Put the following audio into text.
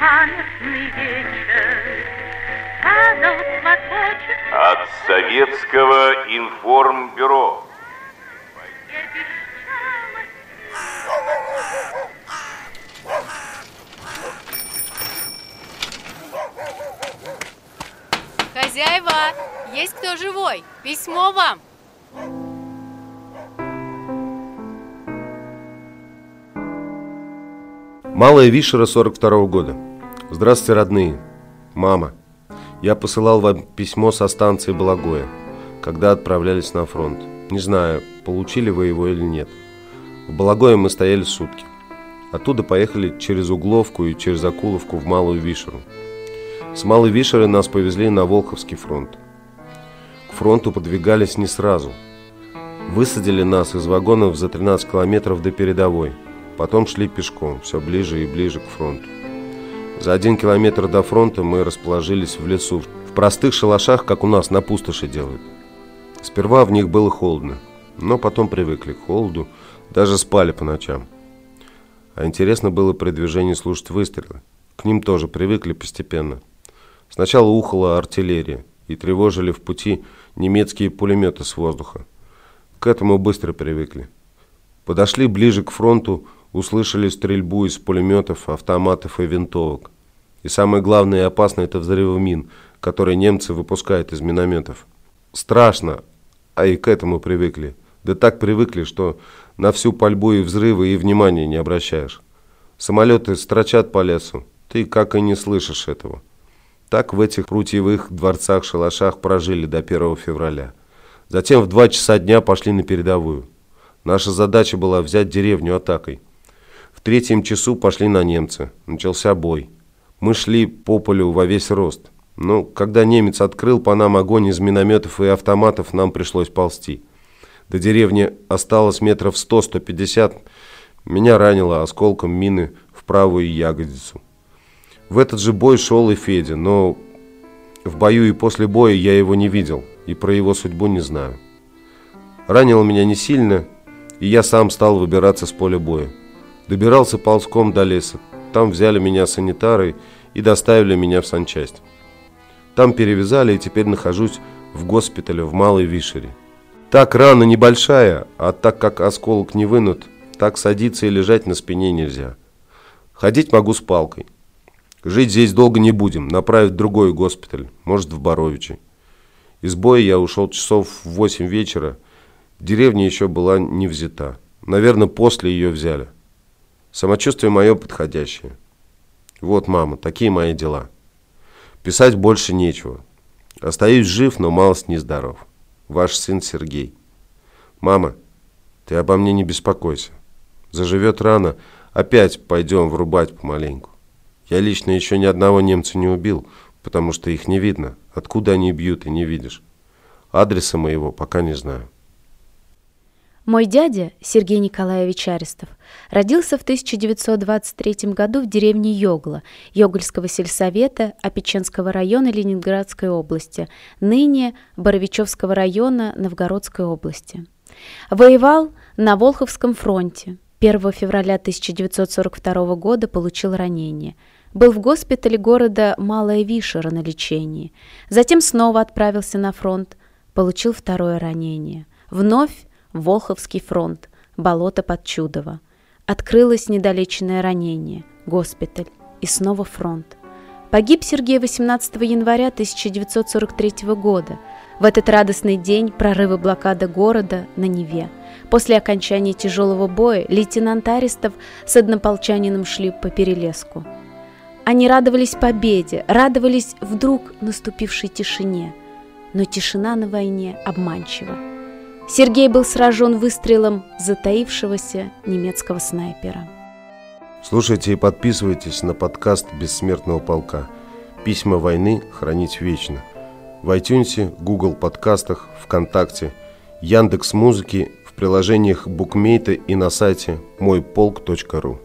памятный вечер. От Советского информбюро. Хозяева, есть кто живой? Письмо вам. Малая Вишера 42 года. Здравствуйте, родные. Мама, я посылал вам письмо со станции Благое, когда отправлялись на фронт. Не знаю, получили вы его или нет. В Благое мы стояли сутки. Оттуда поехали через Угловку и через Акуловку в Малую Вишеру. С Малой Вишеры нас повезли на Волховский фронт. К фронту подвигались не сразу. Высадили нас из вагонов за 13 километров до передовой. Потом шли пешком, все ближе и ближе к фронту. За один километр до фронта мы расположились в лесу, в простых шалашах, как у нас на пустоши делают. Сперва в них было холодно, но потом привыкли к холоду, даже спали по ночам. А интересно было при движении слушать выстрелы. К ним тоже привыкли постепенно. Сначала ухала артиллерия и тревожили в пути немецкие пулеметы с воздуха. К этому быстро привыкли. Подошли ближе к фронту, услышали стрельбу из пулеметов, автоматов и винтовок. И самое главное и опасное – это взрывы мин, которые немцы выпускают из минометов. Страшно, а и к этому привыкли. Да так привыкли, что на всю пальбу и взрывы и внимания не обращаешь. Самолеты строчат по лесу, ты как и не слышишь этого. Так в этих прутьевых дворцах-шалашах прожили до 1 февраля. Затем в 2 часа дня пошли на передовую. Наша задача была взять деревню атакой. В третьем часу пошли на немцы. Начался бой. Мы шли по полю во весь рост. Но когда немец открыл по нам огонь из минометов и автоматов, нам пришлось ползти. До деревни осталось метров 100-150. Меня ранило осколком мины в правую ягодицу. В этот же бой шел и Федя, но в бою и после боя я его не видел и про его судьбу не знаю. Ранило меня не сильно, и я сам стал выбираться с поля боя. Добирался ползком до леса. Там взяли меня санитары и доставили меня в санчасть. Там перевязали, и теперь нахожусь в госпитале в Малой Вишере. Так рана небольшая, а так как осколок не вынут, так садиться и лежать на спине нельзя. Ходить могу с палкой. Жить здесь долго не будем, направят в другой госпиталь, может в Боровичи. Из боя я ушел часов в 8 вечера, деревня еще была не взята. Наверное, после ее взяли. Самочувствие мое подходящее. Вот, мама, такие мои дела. Писать больше нечего. Остаюсь жив, но малость нездоров. Ваш сын Сергей. Мама, ты обо мне не беспокойся. Заживет рано, опять пойдем врубать помаленьку. Я лично еще ни одного немца не убил, потому что их не видно. Откуда они бьют и не видишь. Адреса моего пока не знаю. Мой дядя, Сергей Николаевич Арестов, родился в 1923 году в деревне Йогла, Йогольского сельсовета Опеченского района Ленинградской области, ныне Боровичевского района Новгородской области. Воевал на Волховском фронте. 1 февраля 1942 года получил ранение. Был в госпитале города Малая Вишера на лечении. Затем снова отправился на фронт. Получил второе ранение. Вновь Волховский фронт, болото под Чудово. Открылось недолеченное ранение, госпиталь и снова фронт. Погиб Сергей 18 января 1943 года. В этот радостный день прорыва блокады города на Неве. После окончания тяжелого боя лейтенант Арестов с однополчанином шли по перелеску. Они радовались победе, радовались вдруг наступившей тишине. Но тишина на войне обманчива. Сергей был сражен выстрелом затаившегося немецкого снайпера. Слушайте и подписывайтесь на подкаст «Бессмертного полка». Письма войны хранить вечно. В iTunes, Google подкастах, ВКонтакте, Яндекс Музыки, в приложениях Букмейта и на сайте мойполк.ру.